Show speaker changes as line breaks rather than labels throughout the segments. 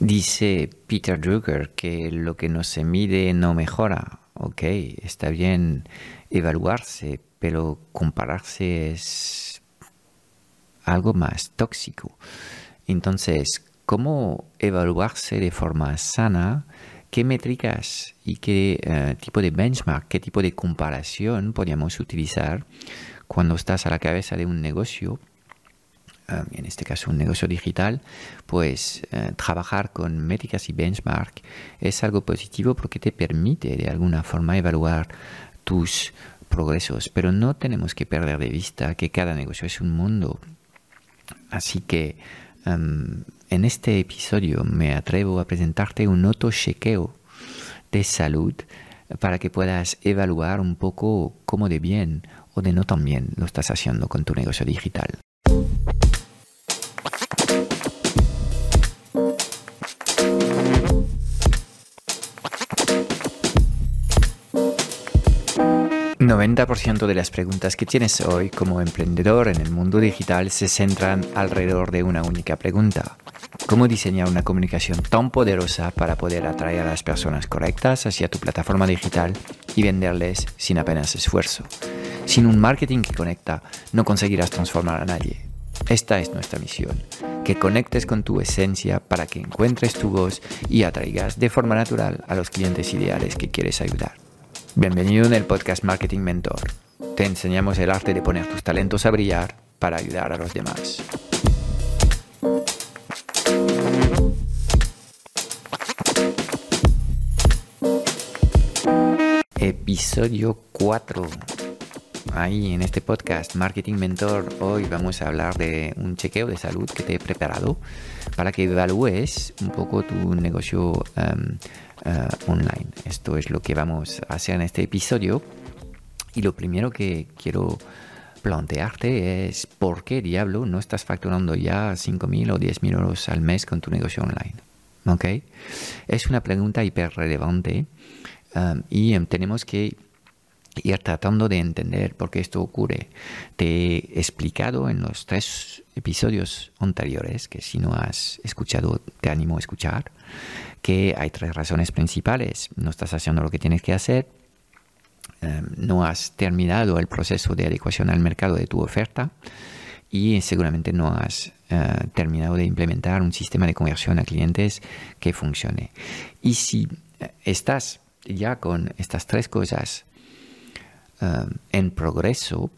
Dice Peter Drucker que lo que no se mide no mejora. Ok, está bien evaluarse, pero compararse es algo más tóxico. Entonces, ¿cómo evaluarse de forma sana? ¿Qué métricas y qué eh, tipo de benchmark, qué tipo de comparación podríamos utilizar cuando estás a la cabeza de un negocio en este caso un negocio digital, pues eh, trabajar con métricas y benchmark es algo positivo porque te permite de alguna forma evaluar tus progresos, pero no tenemos que perder de vista que cada negocio es un mundo. Así que um, en este episodio me atrevo a presentarte un auto-chequeo de salud para que puedas evaluar un poco cómo de bien o de no tan bien lo estás haciendo con tu negocio digital. 90% de las preguntas que tienes hoy como emprendedor en el mundo digital se centran alrededor de una única pregunta. ¿Cómo diseñar una comunicación tan poderosa para poder atraer a las personas correctas hacia tu plataforma digital y venderles sin apenas esfuerzo? Sin un marketing que conecta, no conseguirás transformar a nadie. Esta es nuestra misión, que conectes con tu esencia para que encuentres tu voz y atraigas de forma natural a los clientes ideales que quieres ayudar. Bienvenido en el podcast Marketing Mentor. Te enseñamos el arte de poner tus talentos a brillar para ayudar a los demás. Episodio 4. Ahí en este podcast Marketing Mentor hoy vamos a hablar de un chequeo de salud que te he preparado para que evalúes un poco tu negocio em, eh, online. Esto es lo que vamos a hacer en este episodio. Y lo primero que quiero plantearte es por qué diablo no estás facturando ya 5.000 o 10.000 euros al mes con tu negocio online. ¿Ok? Es una pregunta hiper relevante um, y em, tenemos que ir tratando de entender por qué esto ocurre. Te he explicado en los tres episodios anteriores, que si no has escuchado, te animo a escuchar, que hay tres razones principales. No estás haciendo lo que tienes que hacer, em, no has terminado el proceso de adecuación al mercado de tu oferta y seguramente no has eh, terminado de implementar un sistema de conversión a clientes que funcione. Y si eh, estás ya con estas tres cosas em, en progreso,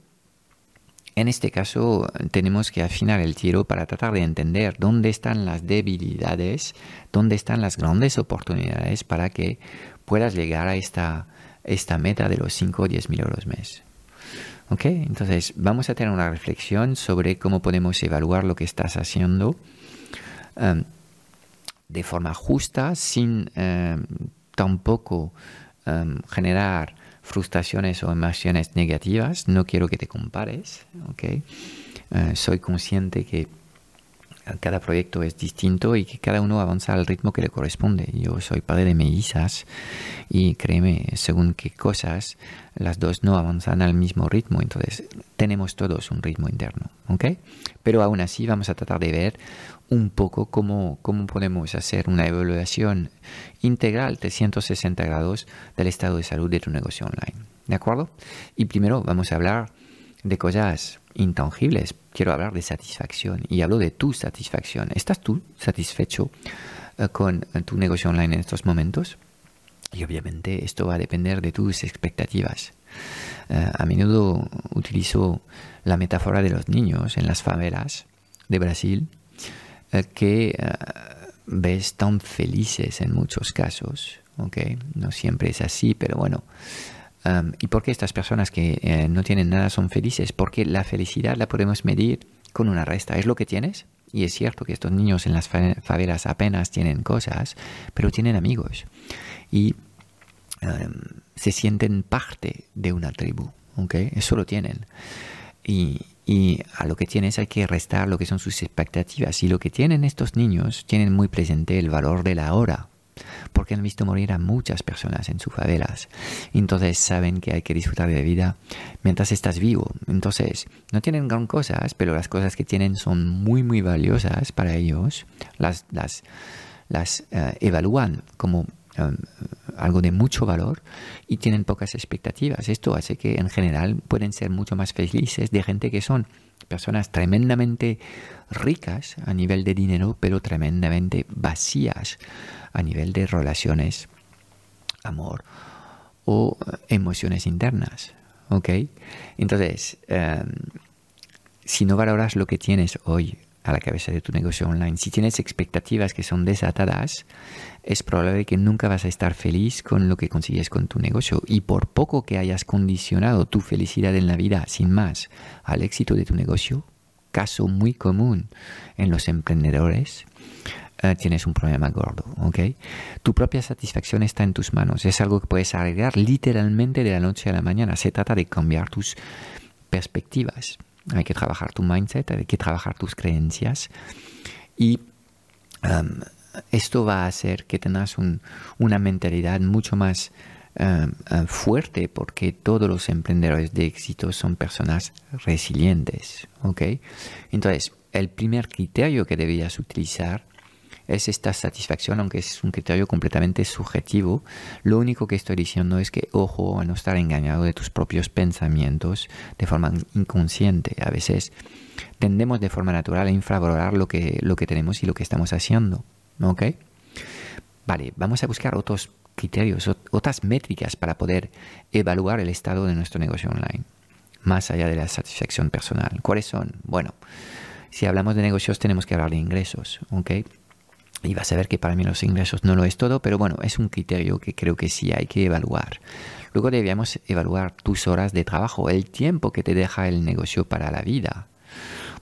en este caso tenemos que afinar el tiro para tratar de entender dónde están las debilidades, dónde están las grandes oportunidades para que puedas llegar a esta, meta de los 5 o 10 mil euros mes. ¿Ok? Entonces vamos a tener una reflexión sobre cómo podemos evaluar lo que estás haciendo um, de forma justa sin um, tampoco um, generar frustraciones o emociones negativas, no quiero que te compares, ¿ok? Eh, soy consciente que cada proyecto es distinto y que cada uno avanza al ritmo que le corresponde. Yo soy padre de mellizas y créeme, según qué cosas, las dos no avanzan al mismo ritmo. Entonces, tenemos todos un ritmo interno, ¿ok? Pero aún así vamos a tratar de ver un poco cómo, cómo podemos hacer una evaluación integral de 160 grados del estado de salud de tu negocio online. ¿De acuerdo? Y primero vamos a hablar de cosas intangibles. Quiero hablar de satisfacción y hablo de tu satisfacción. ¿Estás tú satisfecho eh, con eh, tu negocio online en estos momentos? Y obviamente esto va a depender de tus expectativas. Eh, a menudo utilizo la metáfora de los niños en las favelas de Brasil que ves tan felices en muchos casos. ¿okay? No siempre es así, pero bueno. ¿Y por qué estas personas que eh, no tienen nada son felices? Porque la felicidad la podemos medir con una resta. Es lo que tienes. Y es cierto que estos niños en las favelas apenas tienen cosas, pero tienen amigos. Y se sienten parte de una tribu. Eso lo tienen. Y, y a lo que tienes hay que restar lo que son sus expectativas. Y lo que tienen estos niños, tienen muy presente el valor de la hora, porque han visto morir a muchas personas en sus favelas. Entonces saben que hay que disfrutar de vida mientras estás vivo. Entonces, no tienen gran cosas, pero las cosas que tienen son muy, muy valiosas para ellos. Las, las, las eh, evalúan como algo de mucho valor y tienen pocas expectativas. Esto hace que en general pueden ser mucho más felices de gente que son personas tremendamente ricas a nivel de dinero, pero tremendamente vacías a nivel de relaciones, amor o emociones internas. ¿Ok? Entonces, em, si no valoras lo que tienes hoy a la cabeza de tu negocio online, si tienes expectativas que son desatadas, es probable que nunca vas a estar feliz con lo que consigues con tu negocio. Y por poco que hayas condicionado tu felicidad en la vida, sin más, al éxito de tu negocio, caso muy común en los emprendedores, eh, tienes un problema gordo, ¿ok? Tu propia satisfacción está en tus manos. Es algo que puedes arreglar literalmente de la noche a la mañana. Se trata de cambiar tus perspectivas. Hay que trabajar tu mindset, hay que trabajar tus creencias y um, esto va a hacer que tengas una mentalidad mucho más um, uh, fuerte porque todos los emprendedores de éxito son personas resilientes. ¿ok? Entonces, el primer criterio que deberías utilizar es esta satisfacción, aunque es un criterio completamente subjetivo. Lo único que estoy diciendo es que ojo a no estar engañado de tus propios pensamientos de forma inconsciente. A veces tendemos de forma natural a infravalorar lo que, lo que tenemos y lo que estamos haciendo. ¿Ok? Vale, vamos a buscar otros criterios, otras métricas para poder evaluar el estado de nuestro negocio online, más allá de la satisfacción personal. ¿Cuáles son? Bueno, si hablamos de negocios tenemos que hablar de ingresos, ¿ok? Y vas a ver que para mí los ingresos no lo es todo, pero bueno, es un criterio que creo que sí hay que evaluar. Luego debíamos evaluar tus horas de trabajo, el tiempo que te deja el negocio para la vida.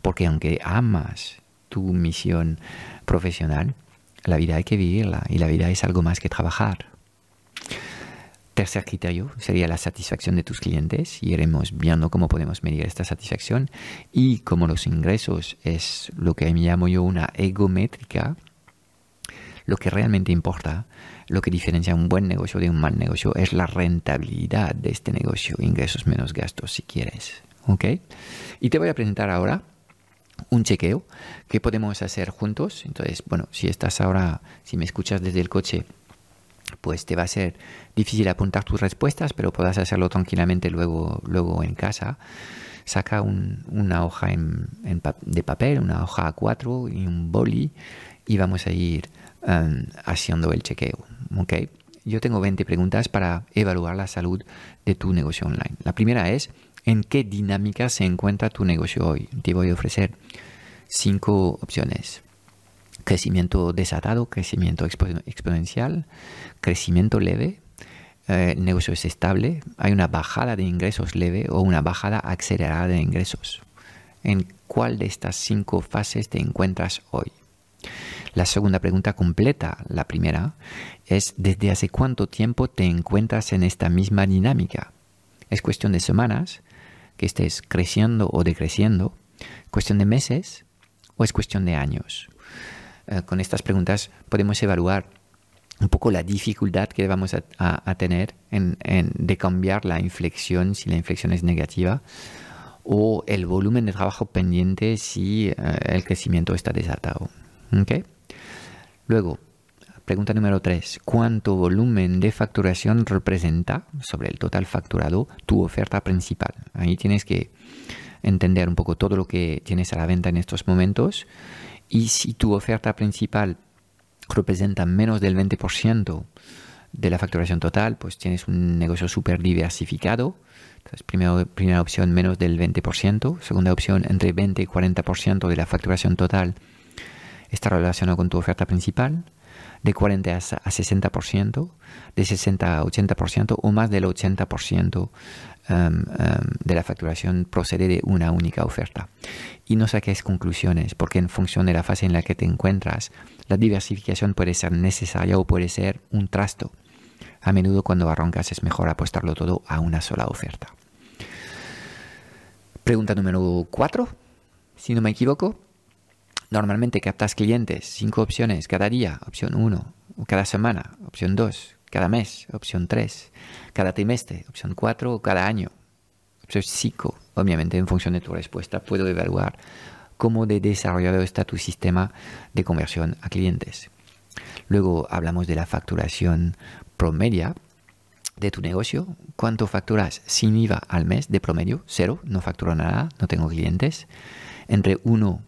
Porque aunque amas tu misión profesional, la vida hay que vivirla y la vida es algo más que trabajar. Tercer criterio sería la satisfacción de tus clientes y iremos viendo cómo podemos medir esta satisfacción y como los ingresos es lo que llamo yo una egométrica, lo que realmente importa, lo que diferencia un buen negocio de un mal negocio es la rentabilidad de este negocio, ingresos menos gastos si quieres. ¿Ok? Y te voy a presentar ahora un chequeo que podemos hacer juntos. Entonces, bueno, si estás ahora, si me escuchas desde el coche, pues te va a ser difícil apuntar tus respuestas, pero podrás hacerlo tranquilamente luego, luego en casa. Saca una hoja de papel, una hoja A4 y un boli y vamos a ir Um, haciendo el chequeo. ¿okay? Yo tengo 20 preguntas para evaluar la salud de tu negocio online. La primera es, ¿en qué dinámica se encuentra tu negocio hoy? Te voy a ofrecer cinco opciones. Crecimiento desatado, crecimiento exponencial, crecimiento leve, eh, el negocio es estable, hay una bajada de ingresos leve o una bajada acelerada de ingresos. ¿En cuál de estas cinco fases te encuentras hoy? La segunda pregunta completa, la primera, es ¿desde hace cuánto tiempo te encuentras en esta misma dinámica? ¿Es cuestión de semanas que estés creciendo o decreciendo? ¿Cuestión de meses o es cuestión de años? Eh, con estas preguntas podemos evaluar un poco la dificultad que vamos a, tener en, de cambiar la inflexión si la inflexión es negativa o el volumen de trabajo pendiente si eh, el crecimiento está desatado. ¿Okay? Luego, pregunta número 3. ¿Cuánto volumen de facturación representa sobre el total facturado tu oferta principal? Ahí tienes que entender un poco todo lo que tienes a la venta en estos momentos y si tu oferta principal representa menos del 20% de la facturación total, pues tienes un negocio súper diversificado. Entonces, primera opción, menos del 20%. Segunda opción, entre 20 y 40% de la facturación total está relacionado con tu oferta principal, de 40 a 60%, de 60 a 80% o más del 80% um, um, de la facturación procede de una única oferta. Y no saques conclusiones, porque en función de la fase en la que te encuentras, la diversificación puede ser necesaria o puede ser un trasto. A menudo cuando arrancas es mejor apostarlo todo a una sola oferta. Pregunta número 4, si no me equivoco. Normalmente captas clientes, cinco opciones cada día, opción 1, cada semana, opción 2, cada mes, opción 3, cada trimestre, opción 4 o cada año, opción 5. Obviamente, en función de tu respuesta, puedo evaluar cómo de desarrollado está tu sistema de conversión a clientes. Luego hablamos de la facturación promedia de tu negocio. ¿Cuánto facturas sin IVA al mes de promedio? Cero, no facturo nada, no tengo clientes. Entre 1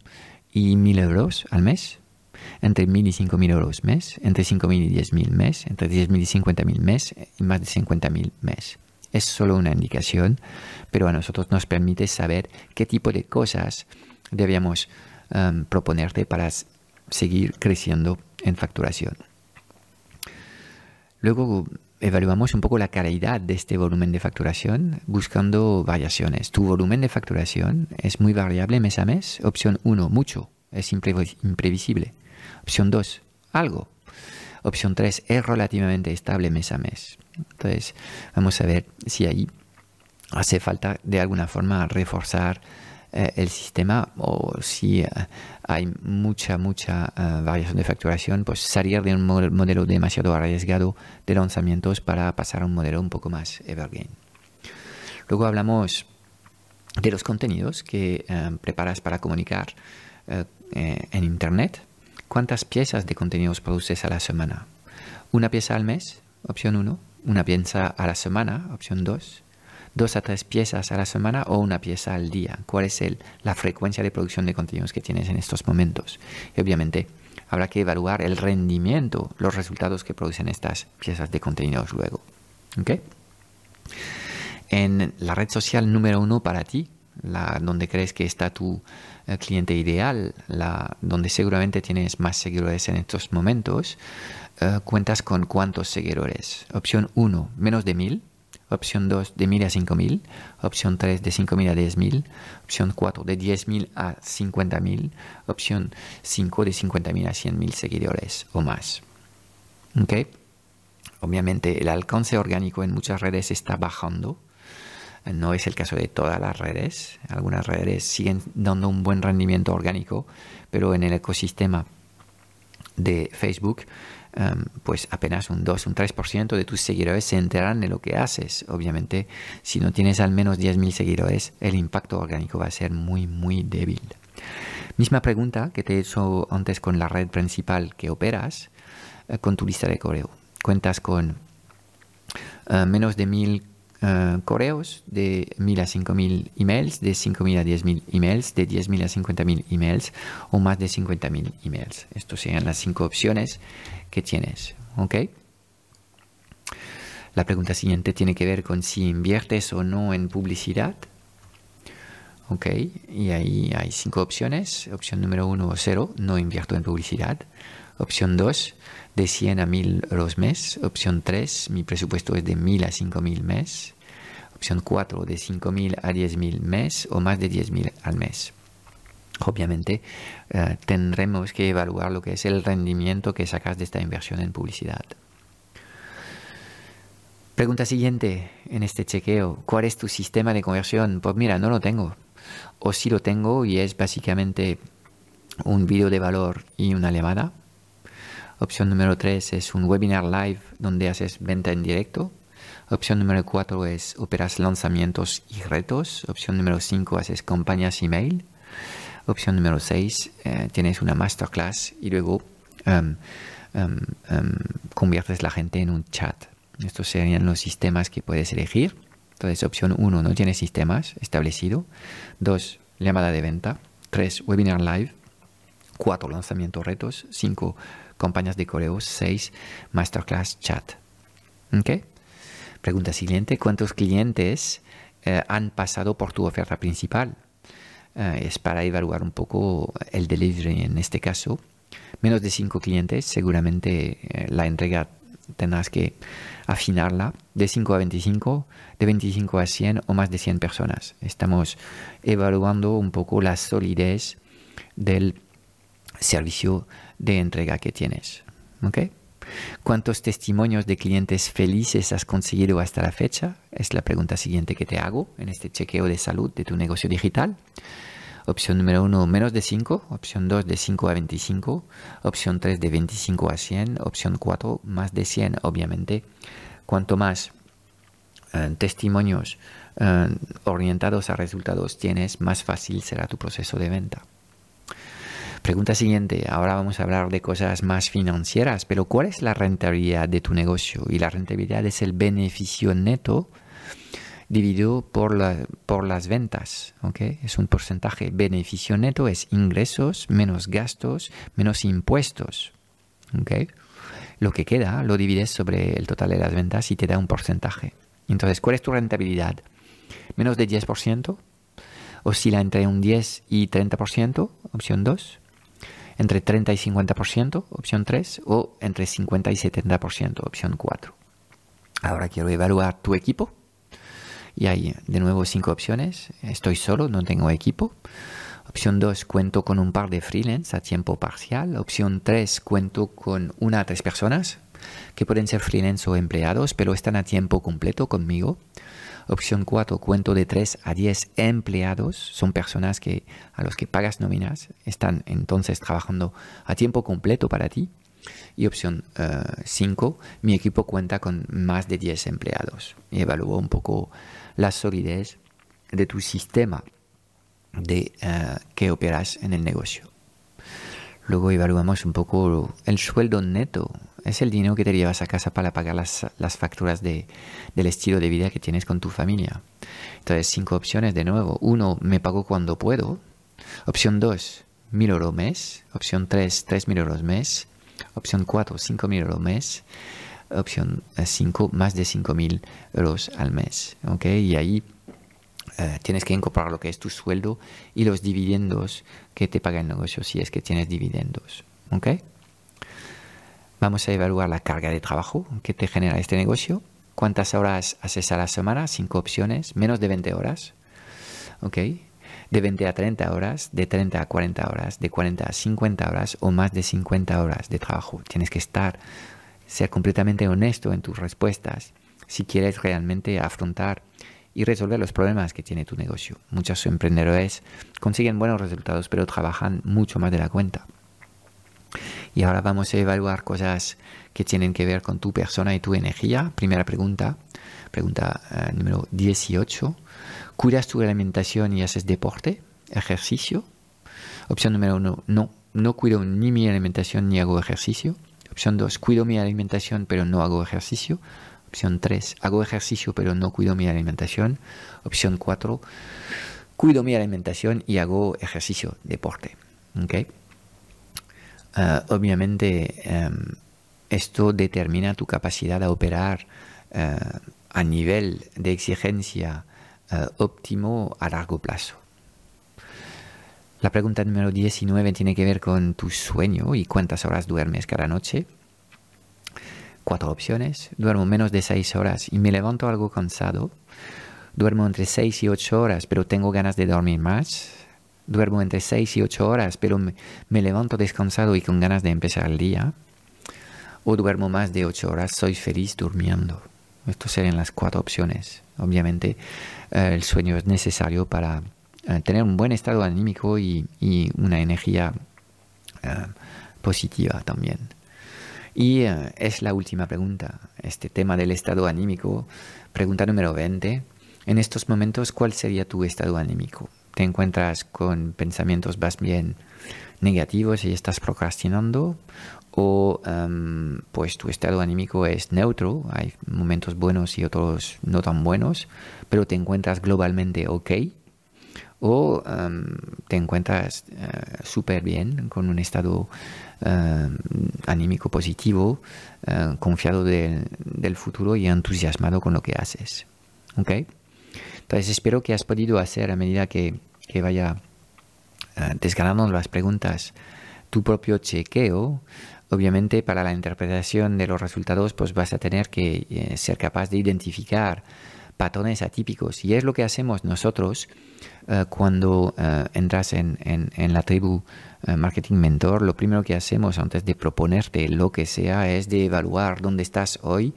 y 1000 euros al mes. Entre 1000 y 5000 euros mes. Entre 5000 y 10000 mes. Entre 10000 y 50000 mes. Y más de 50000 mes. Es solo una indicación, pero a nosotros nos permite saber qué tipo de cosas debíamos um, proponerte para seguir creciendo en facturación. Luego evaluamos un poco la calidad de este volumen de facturación buscando variaciones. Tu volumen de facturación es muy variable mes a mes. Opción 1, mucho, es imprevisible. Opción 2, algo. Opción 3, es relativamente estable mes a mes. Entonces, vamos a ver si ahí hace falta de alguna forma reforzar eh, el sistema o si eh, hay mucha, mucha eh, variación de facturación, pues salir de un modelo demasiado arriesgado de lanzamientos para pasar a un modelo un poco más evergreen. Luego hablamos de los contenidos que preparas para comunicar en Internet. ¿Cuántas piezas de contenidos produces a la semana? ¿Una pieza al mes? Opción 1. ¿Una pieza a la semana? Opción 2 dos a tres piezas a la semana o una pieza al día. ¿Cuál es el, la frecuencia de producción de contenidos que tienes en estos momentos? Y obviamente habrá que evaluar el rendimiento, los resultados que producen estas piezas de contenidos luego. En la red social número uno para ti, la, donde crees que está tu eh, cliente ideal, donde seguramente tienes más seguidores en estos momentos, eh, cuentas con cuántos seguidores. Opción 1, menos de mil opción 2 de 1000 a 5000, opción 3 de 5000 a 10000, opción 4 de 10000 a 50000, opción 5 de 50000 a 100000 seguidores o más. ¿Okay? Obviamente el alcance orgánico en muchas redes está bajando. No es el caso de todas las redes. Algunas redes siguen dando un buen rendimiento orgánico, pero en el ecosistema de Facebook Em, pues apenas un 2, un 3% de tus seguidores se enterarán de lo que haces. Obviamente, si no tienes al menos 10.000 seguidores, el impacto orgánico va a ser muy, muy débil. Misma pregunta que te he hecho antes con la red principal que operas, eh, con tu lista de correo. Cuentas con eh, menos de 1.000 eh, correos, de 1000 a 5000 emails, de 5000 a 10000 emails, de 10000 a 50000 emails o más de 50000 emails. Estas serían las cinco opciones que tienes. La pregunta siguiente tiene que ver con si inviertes o no en publicidad. Ok, y ahí hay cinco opciones. Opción número uno, cero, no invierto en publicidad. Opción 2, de 100 a 1000 euros mes. Opción 3, mi presupuesto es de 1000 a 5000 mes. Opción 4, de 5000 a 10000 mes o más de 10000 al mes. Obviamente eh, tendremos que evaluar lo que es el rendimiento que sacas de esta inversión en publicidad. Pregunta siguiente en este chequeo. ¿Cuál es tu sistema de conversión? Pues mira, no lo tengo. O si lo tengo y es básicamente un vídeo de valor y una llamada. Opción número 3 es un webinar live donde haces venta en directo. Opción número 4 es operas lanzamientos y retos. Opción número 5 haces campañas email. Opción número 6 eh, tienes una masterclass y luego um, um, um, conviertes la gente en un chat. Estos serían los sistemas que puedes elegir. Entonces, opción 1 no tiene sistemas establecido. 2, llamada de venta. 3, webinar live. 4, lanzamiento retos. 5, compañías de correos, 6 masterclass chat. ¿Ok? Pregunta siguiente, ¿cuántos clientes eh, han pasado por tu oferta principal? Eh, es para evaluar un poco el delivery en este caso. Menos de 5 clientes, seguramente eh, la entrega tendrás que afinarla de 5 a 25, de 25 a 100 o más de 100 personas. Estamos evaluando un poco la solidez del servicio de entrega que tienes. ¿Cuántos testimonios de clientes felices has conseguido hasta la fecha? Es la pregunta siguiente que te hago en este chequeo de salud de tu negocio digital. Opción número 1, menos de 5. Opción 2, de 5 a 25. Opción 3, de 25 a 100. Opción 4, más de 100, obviamente. Cuanto más eh, testimonios eh, orientados a resultados tienes, más fácil será tu proceso de venta. Pregunta siguiente. Ahora vamos a hablar de cosas más financieras, pero ¿cuál es la rentabilidad de tu negocio? Y la rentabilidad es el beneficio neto dividido por, por las ventas. ¿okay? Es un porcentaje. Beneficio neto es ingresos menos gastos menos impuestos. ¿okay? Lo que queda lo divides sobre el total de las ventas y te da un porcentaje. Entonces, ¿cuál es tu rentabilidad? Menos de 10%, oscila entre un 10 y 30%, opción 2, entre 30 y 50%, opción 3, o entre 50 y 70%, opción 4. Ahora quiero evaluar tu equipo. Y hay de nuevo cinco opciones. Estoy solo, no tengo equipo. Opción 2, cuento con un par de freelance a tiempo parcial. Opción 3, cuento con una a tres personas que pueden ser freelance o empleados, pero están a tiempo completo conmigo. Opción 4, cuento de 3 a 10 empleados. Son personas que, a los que pagas nóminas. Están entonces trabajando a tiempo completo para ti. Y opción 5, eh, mi equipo cuenta con más de 10 empleados. Y un poco la solidez de tu sistema de uh, que operas en el negocio. Luego evaluamos un poco el sueldo neto. Es el dinero que te llevas a casa para pagar las, las facturas de, del estilo de vida que tienes con tu familia. Entonces, cinco opciones de nuevo. Uno, me pago cuando puedo. Opción dos, mil euros mes. Opción tres, tres mil euros mes. Opción cuatro, cinco mil euros mes. Opción cinco, más de cinco mil euros al mes. ¿ok? Y ahí eh, tienes que incorporar lo que es tu sueldo y los dividendos que te paga el negocio si es que tienes dividendos. ¿Ok? Vamos a evaluar la carga de trabajo que te genera este negocio. ¿Cuántas horas haces a la semana? Cinco opciones. Menos de 20 horas. ¿Ok? De 20 a 30 horas, de 30 a 40 horas, de 40 a 50 horas o más de 50 horas de trabajo. Tienes que estar, ser completamente honesto en tus respuestas si quieres realmente afrontar y resolver los problemas que tiene tu negocio. Muchos emprendedores consiguen buenos resultados, pero trabajan mucho más de la cuenta. Y ahora vamos a evaluar cosas que tienen que ver con tu persona y tu energía. Primera pregunta, pregunta eh, número 18. ¿Cuidas tu alimentación y haces deporte, ejercicio? Opción número 1, no, no cuido ni mi alimentación ni hago ejercicio. Opción 2, cuido mi alimentación pero no hago ejercicio. Opción 3, hago ejercicio pero no cuido mi alimentación. Opción 4, cuido mi alimentación y hago ejercicio, deporte. ¿Okay? Ah, obviamente em, esto determina tu capacidad de operar eh, a nivel de exigencia eh, óptimo a largo plazo. La pregunta número 19 tiene que ver con tu sueño y cuántas horas duermes cada noche cuatro opciones. Duermo menos de seis horas y me levanto algo cansado. Duermo entre seis y ocho horas, pero tengo ganas de dormir más. Duermo entre seis y ocho horas, pero me, levanto descansado y con ganas de empezar el día. O duermo más de ocho horas, soy feliz durmiendo. Estas serían las cuatro opciones. Obviamente eh, el sueño es necesario para eh, tener un buen estado anímico y, una energía eh, positiva también. Y es la última pregunta, este tema del estado anímico. Pregunta número 20. En estos momentos, ¿cuál sería tu estado anímico? ¿Te encuentras con pensamientos más bien negativos y estás procrastinando? ¿O em, pues tu estado anímico es neutro? Hay momentos buenos y otros no tan buenos, pero te encuentras globalmente ok o em, te encuentras uh, súper bien con un estado em, anímico positivo, eh, confiado del futuro y entusiasmado con lo que haces. ¿Okay? Entonces espero que has podido hacer a medida que, que vaya uh, desgranando las preguntas tu propio chequeo. Obviamente para la interpretación de los resultados pues vas a tener que ser capaz de identificar patrones atípicos y es lo que hacemos nosotros eh, cuando eh, entras en, la tribu eh, Marketing Mentor, lo primero que hacemos antes de proponerte lo que sea es de evaluar dónde estás hoy.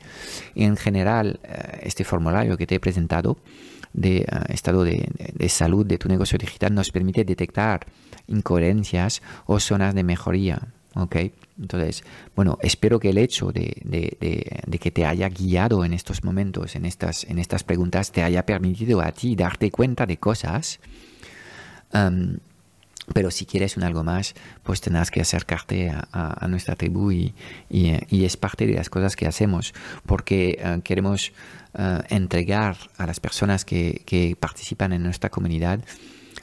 en general, este formulario que te he presentado de estado de, salud de tu negocio digital nos permite detectar incoherencias o zonas de mejoría. ¿ok? Entonces, bueno, espero que el hecho de, que te haya guiado en estos momentos, en estas, en estas preguntas, te haya permitido a ti darte cuenta de cosas pero si quieres un algo más, pues tendrás que acercarte a, nuestra tribu y, es parte de las cosas que hacemos, porque eh, queremos eh, entregar a las personas que, que participan en nuestra comunidad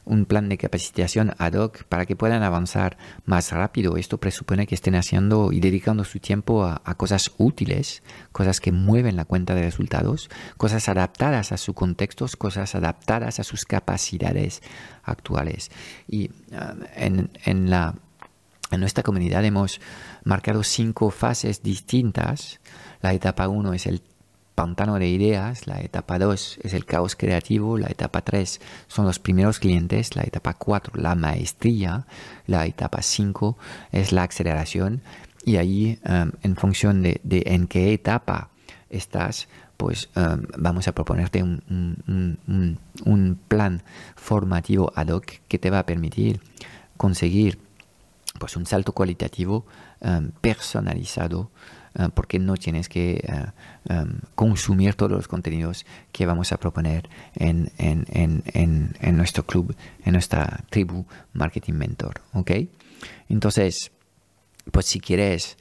un plan de capacitación ad hoc para que puedan avanzar más rápido. Esto presupone que estén haciendo y dedicando su tiempo a, cosas útiles, cosas que mueven la cuenta de resultados, cosas adaptadas a sus contextos, cosas adaptadas a sus capacidades actuales. Y uh, en, en, la, en nuestra comunidad hemos marcado cinco fases distintas. La etapa 1 es el pantano de ideas, la etapa 2 es el caos creativo, la etapa 3 son los primeros clientes, la etapa 4 la maestría, la etapa 5 es la aceleración y ahí em, en función de, en qué etapa estás, pues em, vamos a proponerte un, un, plan formativo ad hoc que te va a permitir conseguir pues un salto cualitativo em, personalizado eh, porque no tienes que em, consumir todos los contenidos que vamos a proponer en, nuestro club, en nuestra tribu Marketing Mentor. ¿ok? Entonces, pues si quieres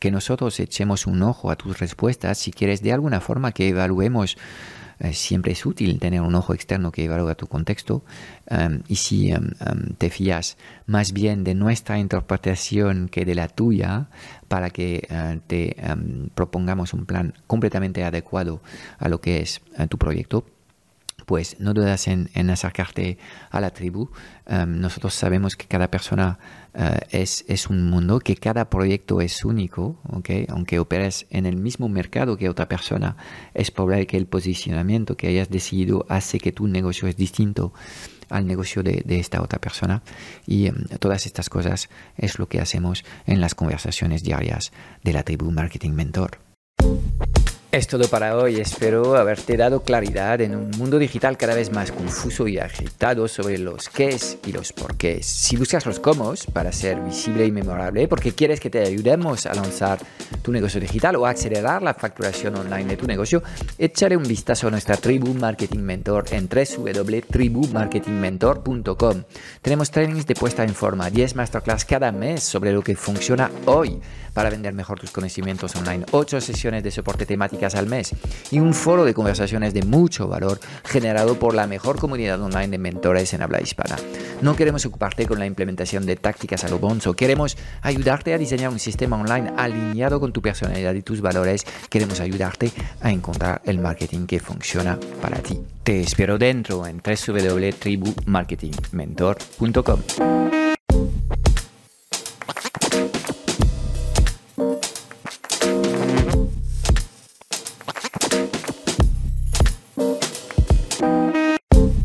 que nosotros echemos un ojo a tus respuestas, si quieres de alguna forma que evaluemos eh, siempre es útil tener un ojo externo que evalúa tu contexto em, y si em, te fías más bien de nuestra interpretación que de la tuya para que eh, te propongamos un plan completamente adecuado a lo que es eh, tu proyecto pues no dudas en, acercarte a la tribu. nosotros sabemos que cada persona es, es, un mundo, que cada proyecto es único, aunque operes en el mismo mercado que otra persona, es probable que el posicionamiento que hayas decidido hace que tu negocio es distinto al negocio de, de esta otra persona. Y todas estas cosas es lo que hacemos en las conversaciones diarias de la tribu Marketing Mentor. Es todo para hoy. Espero haberte dado claridad en un mundo digital cada vez más confuso y agitado sobre los qués y los porqués. Si buscas los cómo para ser visible y memorable, porque quieres que te ayudemos a lanzar tu negocio digital o acelerar la facturación online de tu negocio, échale un vistazo a nuestra tribu Marketing Mentor en www.tribumarketingmentor.com. Tenemos trainings de puesta en forma, 10 masterclass cada mes sobre lo que funciona hoy para vender mejor tus conocimientos online, 8 sesiones de soporte al mes y un foro de conversaciones de mucho valor generado por la mejor comunidad online de mentores en habla hispana. No queremos ocuparte con la implementación de tácticas a lo bonzo, queremos ayudarte a diseñar un sistema online alineado con tu personalidad y tus valores, queremos ayudarte a encontrar el marketing que funciona para ti. Te espero dentro en www.tribumarketingmentor.com.